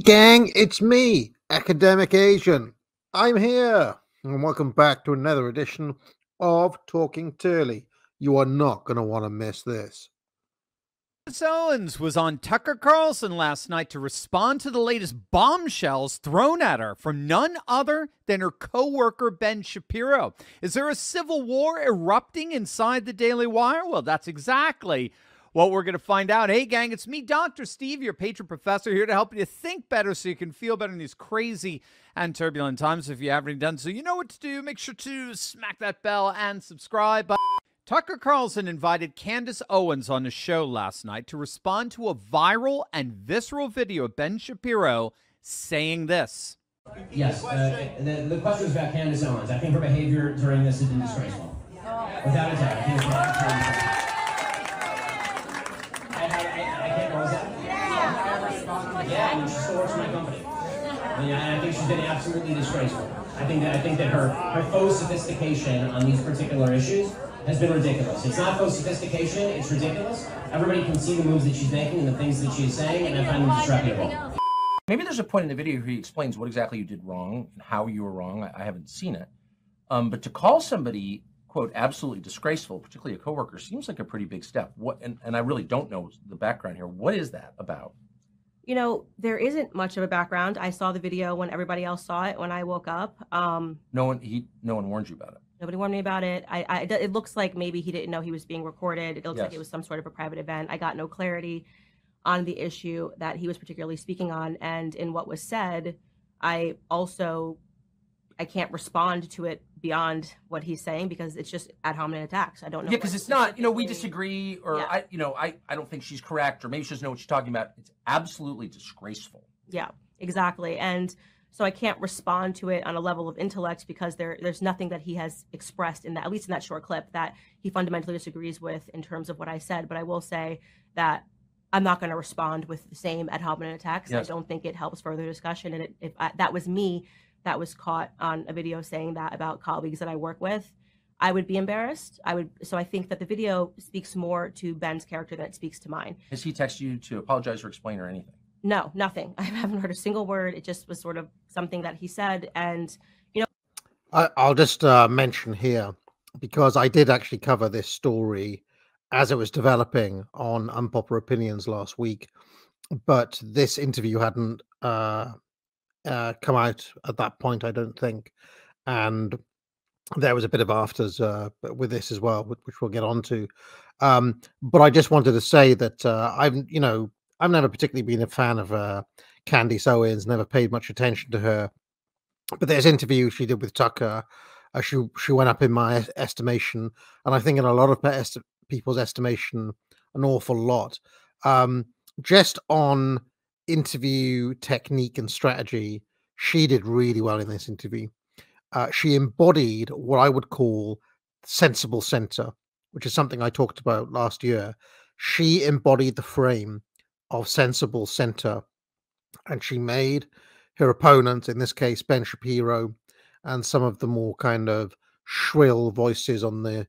gang, it's me, Academic Agent. I'm here, and welcome back to another edition of Talking Turley. You are not going to want to miss this. Candace Owens was on Tucker Carlson last night to respond to the latest bombshells thrown at her from none other than her co-worker Ben Shapiro. Is there a civil war erupting inside the Daily Wire? Well, that's exactly what we're going to find out. Hey, gang, it's me, Dr. Steve, your patron professor, here to help you think better so you can feel better in these crazy and turbulent times. If you haven't done so, you know what to do. Make sure to smack that bell and subscribe. Tucker Carlson invited Candace Owens on the show last night to respond to a viral and visceral video of Ben Shapiro saying this. Yes, uh, the, the question was about Candace Owens. I think her behavior during this has been disgraceful. Without a doubt. I think it's I, I, I, I can't know, is that? Yeah, mean, she still works for my company. I think she's been absolutely disgraceful. I think that I think that her, her faux sophistication on these particular issues has been ridiculous. It's not faux sophistication, it's ridiculous. Everybody can see the moves that she's making and the things that she's saying, and I find them disreputable. Maybe there's a point in the video where he explains what exactly you did wrong and how you were wrong. I, I haven't seen it. Um, but to call somebody, quote, absolutely disgraceful, particularly a coworker, seems like a pretty big step. What and, and I really don't know the background here. What is that about? You know, there isn't much of a background. I saw the video when everybody else saw it when I woke up. Um, No one he no one warned you about it. Nobody warned me about it. I, I, it looks like maybe he didn't know he was being recorded. It looks like it was some sort of a private event. I got no clarity on the issue that he was particularly speaking on, and in what was said, I also I can't respond to it beyond what he's saying because it's just ad hominem attacks. I don't know. Yeah, because it's not, you know, we disagree, or Yeah. I, you know, I, I don't think she's correct, or maybe she doesn't know what she's talking about. It's absolutely disgraceful. Yeah, exactly. And so I can't respond to it on a level of intellect because there there's nothing that he has expressed in that at least in that short clip that he fundamentally disagrees with in terms of what I said. But I will say that I'm not going to respond with the same ad hominem attacks. Yes. I don't think it helps further discussion. And it, if I, that was me that was caught on a video saying that about colleagues that I work with, I would be embarrassed. I would. So I think that the video speaks more to Ben's character than it speaks to mine. Has he texted you to apologize or explain or anything? No, nothing. I haven't heard a single word. It just was sort of something that he said. And you know I, I'll just uh, mention here because I did actually cover this story as it was developing on Unpopular Opinions last week, but this interview hadn't uh, uh, come out at that point, I don't think, and there was a bit of afters uh, with this as well, which, we'll get onto. Um, but I just wanted to say that uh, I've, you know, I've never particularly been a fan of uh, Candace Owens, never paid much attention to her but there's interview she did with Tucker. Uh, she she went up in my estimation, and I think in a lot of pe- people's estimation, an awful lot. Um, just on interview technique and strategy, she did really well in this interview. Uh, she embodied what I would call sensible center, which is something I talked about last year. She embodied the frame of sensible center, and she made her opponent, in this case Ben Shapiro, and some of the more kind of shrill voices on the,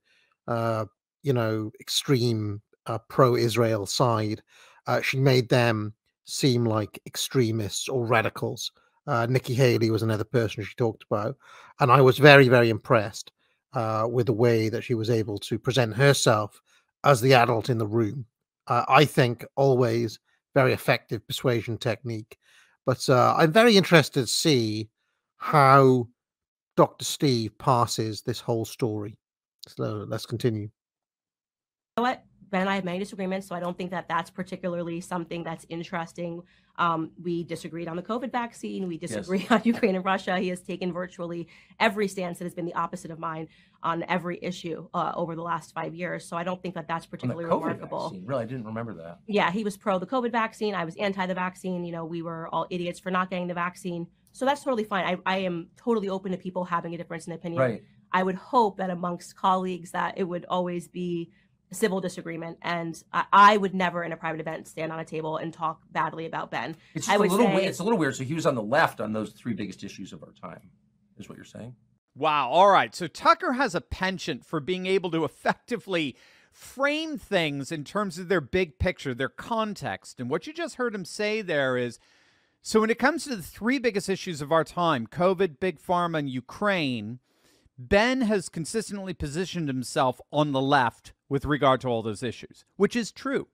uh, you know, extreme uh, pro-Israel side, uh, she made them seem like extremists or radicals. Uh, Nikki Haley was another person she talked about, and I was very, very impressed uh, with the way that she was able to present herself as the adult in the room. Uh, I think always very effective persuasion technique. But uh, I'm very interested to see how Dr. Steve passes this whole story. So let's continue. what? Ben and I have many disagreements, so I don't think that that's particularly something that's interesting. Um, we disagreed on the COVID vaccine. We disagree on Ukraine and Russia. He has taken virtually every stance that has been the opposite of mine on every issue uh, over the last five years. So I don't think that that's particularly remarkable. vaccine. Really, I didn't remember that. yeah, he was pro the COVID vaccine. I was anti the vaccine. You know, we were all idiots for not getting the vaccine. So that's totally fine. I, I am totally open to people having a difference in opinion. Right. I would hope that amongst colleagues that it would always be civil disagreement, and I, I would never in a private event stand on a table and talk badly about Ben. It's I just a little say- weird. It's a little weird. So he was on the left on those three biggest issues of our time, is what you're saying? Wow. All right. So Tucker has a penchant for being able to effectively frame things in terms of their big picture, their context. And what you just heard him say there is So, when it comes to the three biggest issues of our time COVID, Big Pharma, and Ukraine Ben has consistently positioned himself on the left with regard to all those issues, which is true.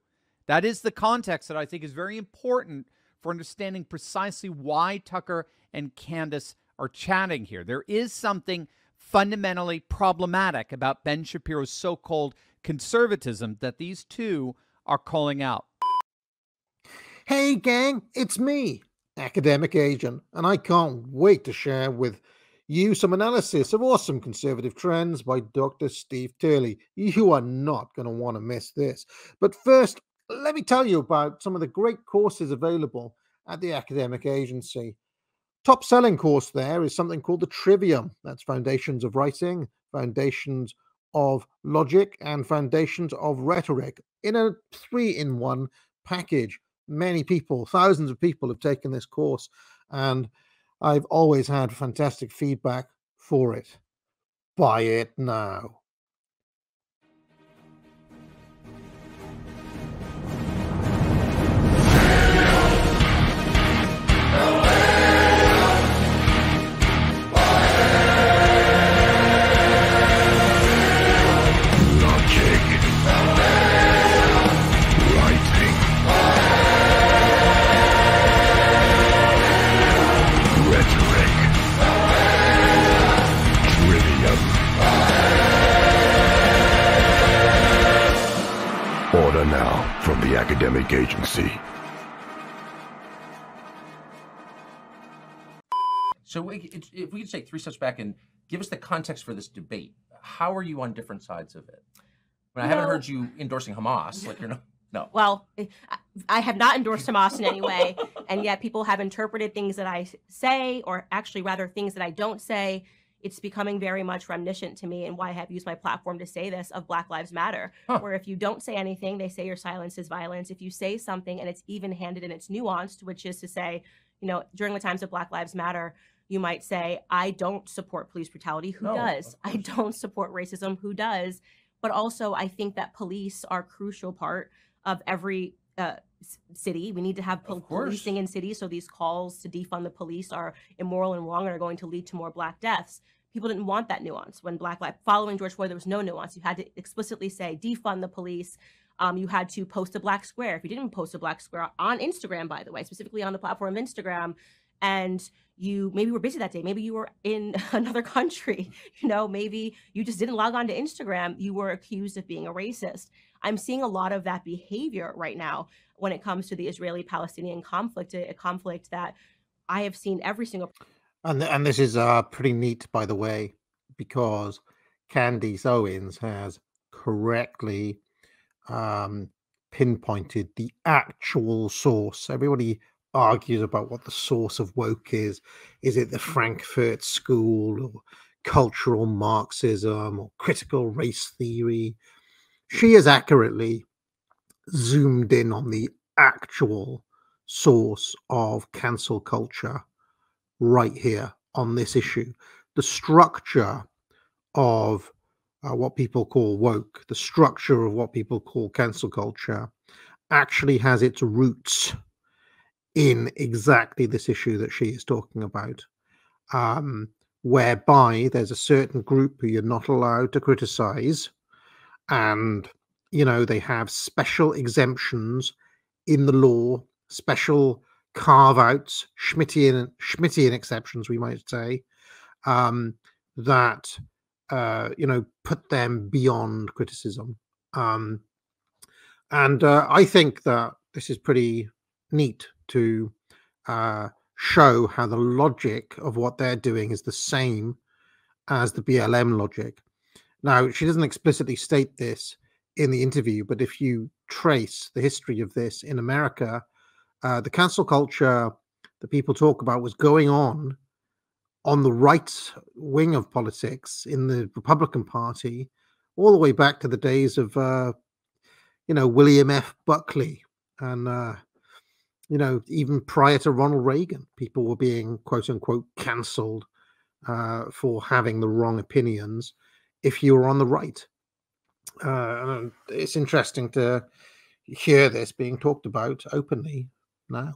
That is the context that I think is very important for understanding precisely why Tucker and Candace are chatting here. There is something fundamentally problematic about Ben Shapiro's so called conservatism that these two are calling out. Hey, gang, it's me, Academic Agent, and I can't wait to share with you some analysis of awesome conservative trends by Dr. Steve Turley. You are not going to want to miss this. But first, let me tell you about some of the great courses available at the academic agency. Top selling course there is something called the Trivium. That's Foundations of Writing, Foundations of Logic, and Foundations of Rhetoric in a three in one package. Many people, thousands of people have taken this course, and I've always had fantastic feedback for it. Buy it now. Academic agency. So if we could take three steps back and give us the context for this debate, how are you on different sides of it? I, mean, I haven't heard you endorsing Hamas. Like you're not. No. Well, I have not endorsed Hamas in any way, and yet people have interpreted things that I say, or actually rather things that I don't say, it's becoming very much reminiscent to me and why I have used my platform to say this of Black Lives Matter, huh. where if you don't say anything, they say your silence is violence. If you say something and it's even handed and it's nuanced, which is to say, you know, during the times of Black Lives Matter, you might say, I don't support police brutality. Who no, does? I don't support racism. Who does? But also, I think that police are a crucial part of every uh, city. We need to have pol- policing in cities. So these calls to defund the police are immoral and wrong and are going to lead to more black deaths. People didn't want that nuance. When Black Lives following George Floyd, there was no nuance. You had to explicitly say defund the police. Um, you had to post a black square. If you didn't post a black square on Instagram, by the way, specifically on the platform of Instagram, and you maybe were busy that day maybe you were in another country you know maybe you just didn't log on to instagram you were accused of being a racist i'm seeing a lot of that behavior right now when it comes to the Israeli Palestinian conflict, a, a, conflict that I have seen every single. And and this is uh, pretty neat, by the way, because Candace Owens has correctly um, pinpointed the actual source. Everybody argues about what the source of woke is. Is it the Frankfurt School or cultural Marxism or critical race theory? She has accurately zoomed in on the actual source of cancel culture right here on this issue. The structure of uh, what people call woke, the structure of what people call cancel culture, actually has its roots in exactly this issue that she is talking about, um, whereby there's a certain group who you're not allowed to criticize, and you know, they have special exemptions in the law, special carve outs, Schmittian, Schmittian exceptions, we might say, um, that, uh, you know, put them beyond criticism. Um, and uh, I think that this is pretty neat to uh, show how the logic of what they're doing is the same as the BLM logic. Now, she doesn't explicitly state this in the interview, but if you trace the history of this in America, uh, the cancel culture that people talk about was going on on the right wing of politics in the Republican Party, all the way back to the days of, uh, you know, William F. Buckley, and uh, you know, even prior to Ronald Reagan, people were being quote unquote cancelled uh, for having the wrong opinions if you were on the right. Uh, it's interesting to hear this being talked about openly now.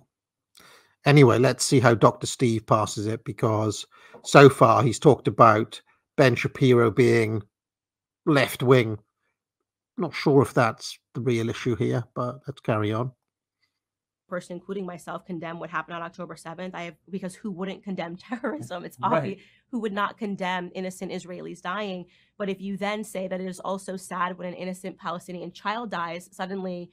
Anyway, let's see how Dr. Steve passes it because so far he's talked about Ben Shapiro being left wing. Not sure if that's the real issue here, but let's carry on person, including myself, condemn what happened on October 7th. I have because who wouldn't condemn terrorism? It's Right. obvious who would not condemn innocent Israelis dying. But if you then say that it is also sad when an innocent Palestinian child dies, suddenly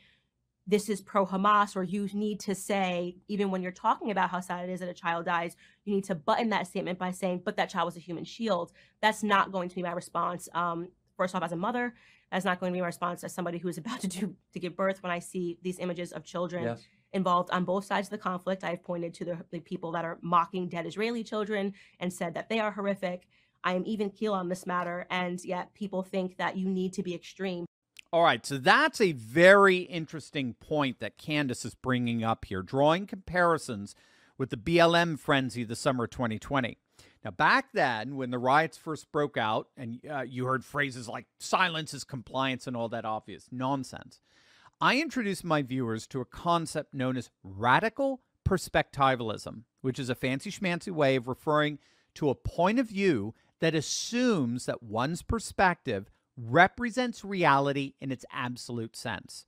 this is pro Hamas, or you need to say, even when you're talking about how sad it is that a child dies, you need to button that statement by saying, but that child was a human shield. That's not going to be my response. Um, first off, as a mother, that's not going to be my response as somebody who is about to do to give birth when I see these images of children Yes. Involved on both sides of the conflict. I've pointed to the, the people that are mocking dead Israeli children and said that they are horrific. I am even keel on this matter, and yet people think that you need to be extreme. All right, so that's a very interesting point that Candace is bringing up here, drawing comparisons with the BLM frenzy the summer of 2020. Now, back then, when the riots first broke out, and uh, you heard phrases like silence is compliance and all that obvious nonsense, I introduce my viewers to a concept known as radical perspectivalism, which is a fancy schmancy way of referring to a point of view that assumes that one's perspective represents reality in its absolute sense.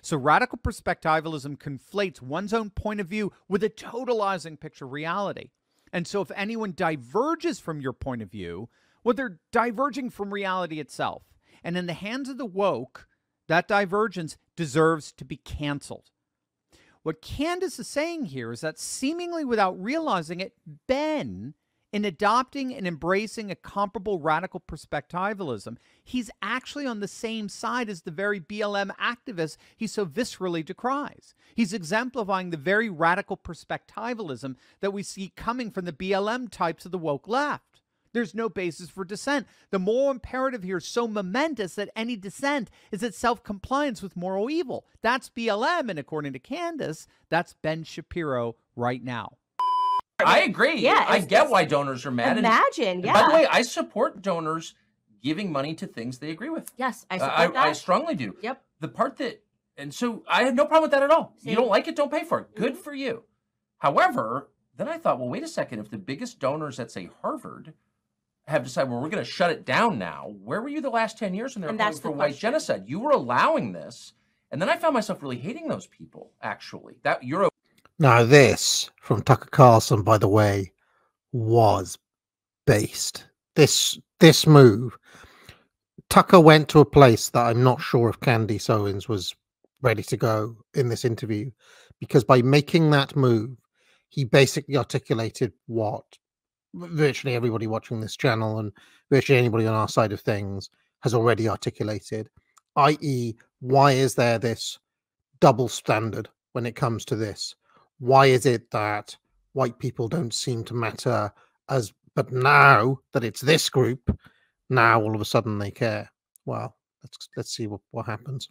So, radical perspectivalism conflates one's own point of view with a totalizing picture of reality. And so, if anyone diverges from your point of view, well, they're diverging from reality itself. And in the hands of the woke, that divergence deserves to be canceled. What Candace is saying here is that seemingly without realizing it, Ben, in adopting and embracing a comparable radical perspectivalism, he's actually on the same side as the very BLM activists he so viscerally decries. He's exemplifying the very radical perspectivalism that we see coming from the BLM types of the woke left. There's no basis for dissent. The moral imperative here is so momentous that any dissent is itself compliance with moral evil. That's BLM, and according to Candace, that's Ben Shapiro right now. I agree. Yeah, I get why donors are mad. and- Imagine, and yeah. By the way, I support donors giving money to things they agree with. yes, I Uh, support I, that. I strongly do. Yep. The part that, and so I had no problem with that at all. You don't like it, don't pay for it. Good Mhm. for you. However, then I thought, well, wait a second. If the biggest donors at, say, Harvard have decided, well, we're going to shut it down now, where were you the last 10 years when they were And calling for the white question. genocide? You were allowing this. And then I found myself really hating those people, actually. That you're Now, this from Tucker Carlson, by the way, was based. This this move, Tucker went to a place that I'm not sure if Candace Owens was ready to go in this interview, because by making that move, he basically articulated what virtually everybody watching this channel and virtually anybody on our side of things has already articulated, i.e., why is there this double standard when it comes to this? why is it that white people don't seem to matter as but now that it's this group now all of a sudden they care well let's let's see what, what happens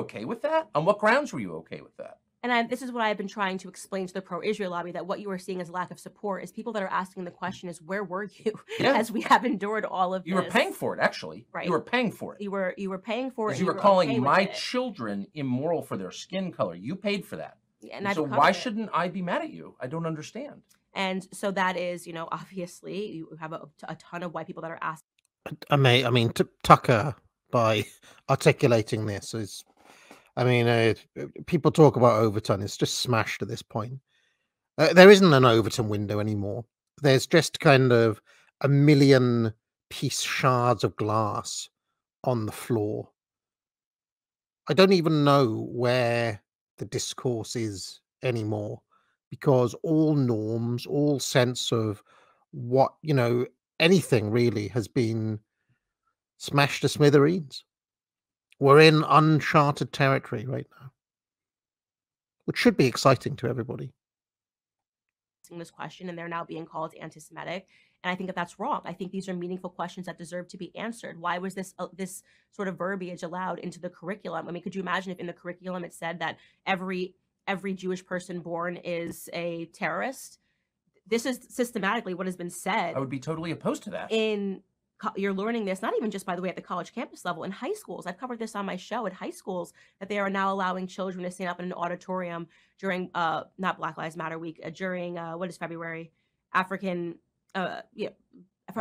okay with that? On what grounds were you okay with that? And I, this is what I've been trying to explain to the pro-Israel lobby that what you are seeing as lack of support is people that are asking the question is where were you Yeah. as we have endured all of You were paying for it, actually. Right. You were paying for it. You were you were paying for it. Because and you were okay calling with my children immoral for their skin color. You paid for that. and I've so why it. shouldn't I be mad at you? I don't understand. And so that is, you know, obviously you have a, a ton of white people that are asking. i uh, uh, may i mean t- tucker by articulating this is i mean uh, people talk about overton it's just smashed at this point. Uh, there isn't an overton window anymore. There's just kind of a million piece shards of glass on the floor. I don't even know where the discourse is anymore because all norms, all sense of what, you know, anything really has been smashed to smithereens. We're in uncharted territory right now, which should be exciting to everybody. this question and they're now being called anti-Semitic. And I think that that's wrong. I think these are meaningful questions that deserve to be answered. Why was this uh, this sort of verbiage allowed into the curriculum? I mean, could you imagine if in the curriculum it said that every every Jewish person born is a terrorist? This is systematically what has been said I would be totally opposed to that. in you're learning this not even just by the way at the college campus level in high schools i've covered this on my show at high schools that they are now allowing children to stand up in an auditorium during uh not black lives matter week uh, during uh what is february african uh yeah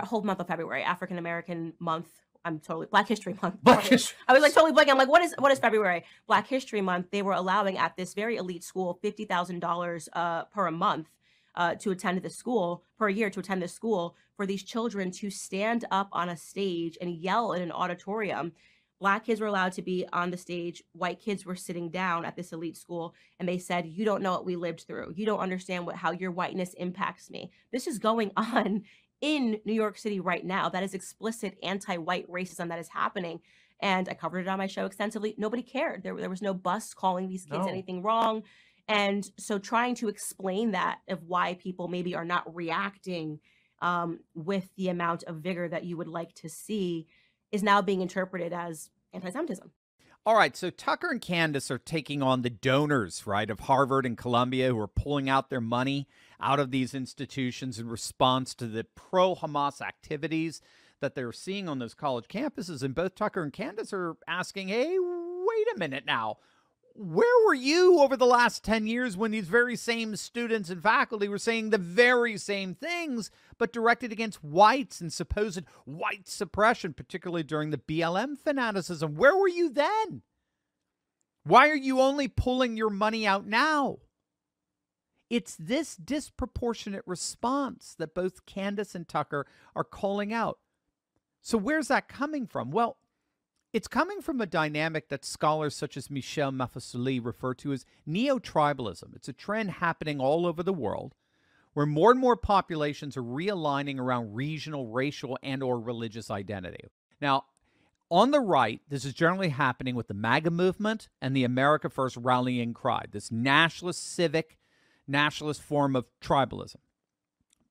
whole month of february african american month I'm totally Black History Month. Black History. I was like totally blanking. I'm like, what is what is February? Black History Month. They were allowing at this very elite school fifty thousand dollars uh, per a month uh, to attend the school per year to attend the school for these children to stand up on a stage and yell in an auditorium. Black kids were allowed to be on the stage. White kids were sitting down at this elite school, and they said, "You don't know what we lived through. You don't understand what how your whiteness impacts me." This is going on in New York City right now. That is explicit anti-white racism that is happening. And I covered it on my show extensively. Nobody cared. There, there was no bus calling these kids no. anything wrong. And so trying to explain that of why people maybe are not reacting um, with the amount of vigor that you would like to see is now being interpreted as anti-Semitism. All right, so Tucker and Candace are taking on the donors, right, of Harvard and Columbia who are pulling out their money out of these institutions in response to the pro Hamas activities that they're seeing on those college campuses. And both Tucker and Candace are asking, hey, wait a minute now where were you over the last 10 years when these very same students and faculty were saying the very same things, but directed against whites and supposed white suppression, particularly during the BLM fanaticism? Where were you then? Why are you only pulling your money out now? It's this disproportionate response that both Candace and Tucker are calling out. So, where's that coming from? Well, it's coming from a dynamic that scholars such as Michel Maffesoli refer to as neo-tribalism. It's a trend happening all over the world where more and more populations are realigning around regional, racial, and or religious identity. Now, on the right, this is generally happening with the MAGA movement and the America First rallying cry, this nationalist, civic, nationalist form of tribalism.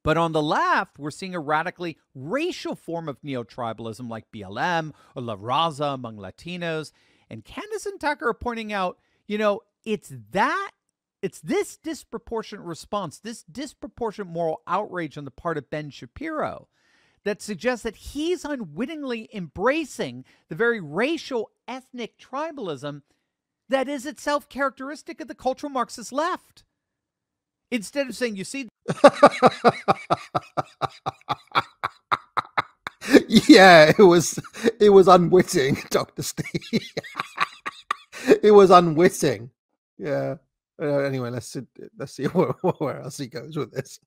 But on the left, we're seeing a radically racial form of neo tribalism like BLM or La Raza among Latinos. And Candace and Tucker are pointing out, you know, it's that, it's this disproportionate response, this disproportionate moral outrage on the part of Ben Shapiro that suggests that he's unwittingly embracing the very racial, ethnic tribalism that is itself characteristic of the cultural Marxist left. Instead of saying, you see, yeah, it was it was unwitting, Doctor Steve. it was unwitting. Yeah. Uh, anyway, let's see, let's see where, where else he goes with this.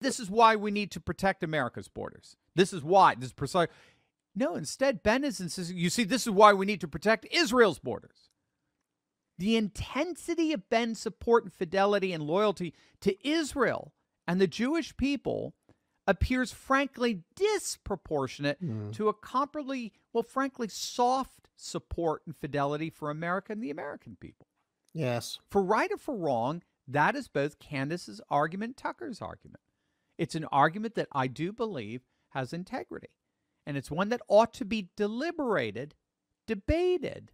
This is why we need to protect America's borders. This is why. This is precise. No, instead, Ben is insisting. You see, this is why we need to protect Israel's borders. The intensity of Ben's support and fidelity and loyalty to Israel and the Jewish people appears frankly disproportionate mm. to a comparably, well, frankly, soft support and fidelity for America and the American people. Yes. For right or for wrong, that is both Candace's argument Tucker's argument. It's an argument that I do believe has integrity. And it's one that ought to be deliberated, debated,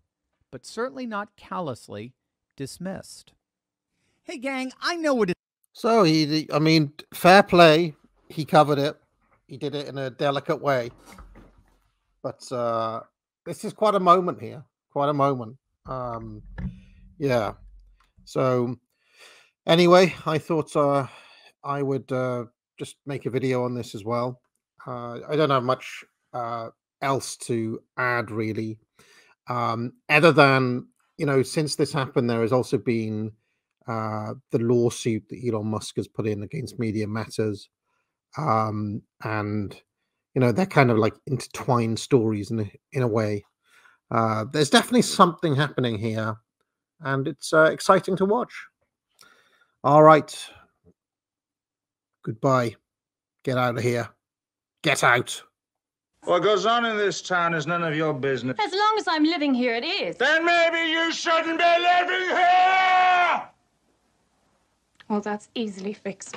but certainly not callously dismissed. Hey, gang, I know what it so he, I mean, fair play. He covered it. He did it in a delicate way. But uh, this is quite a moment here. Quite a moment. Um, yeah. So anyway, I thought uh, I would uh, just make a video on this as well. Uh, I don't have much uh, else to add really, um, other than you know, since this happened, there has also been uh, the lawsuit that Elon Musk has put in against Media Matters, um, and you know they're kind of like intertwined stories in a, in a way. Uh, there's definitely something happening here, and it's uh, exciting to watch. All right, goodbye. Get out of here. Get out. What goes on in this town is none of your business. As long as I'm living here, it is. Then maybe you shouldn't be living here! Well, that's easily fixed.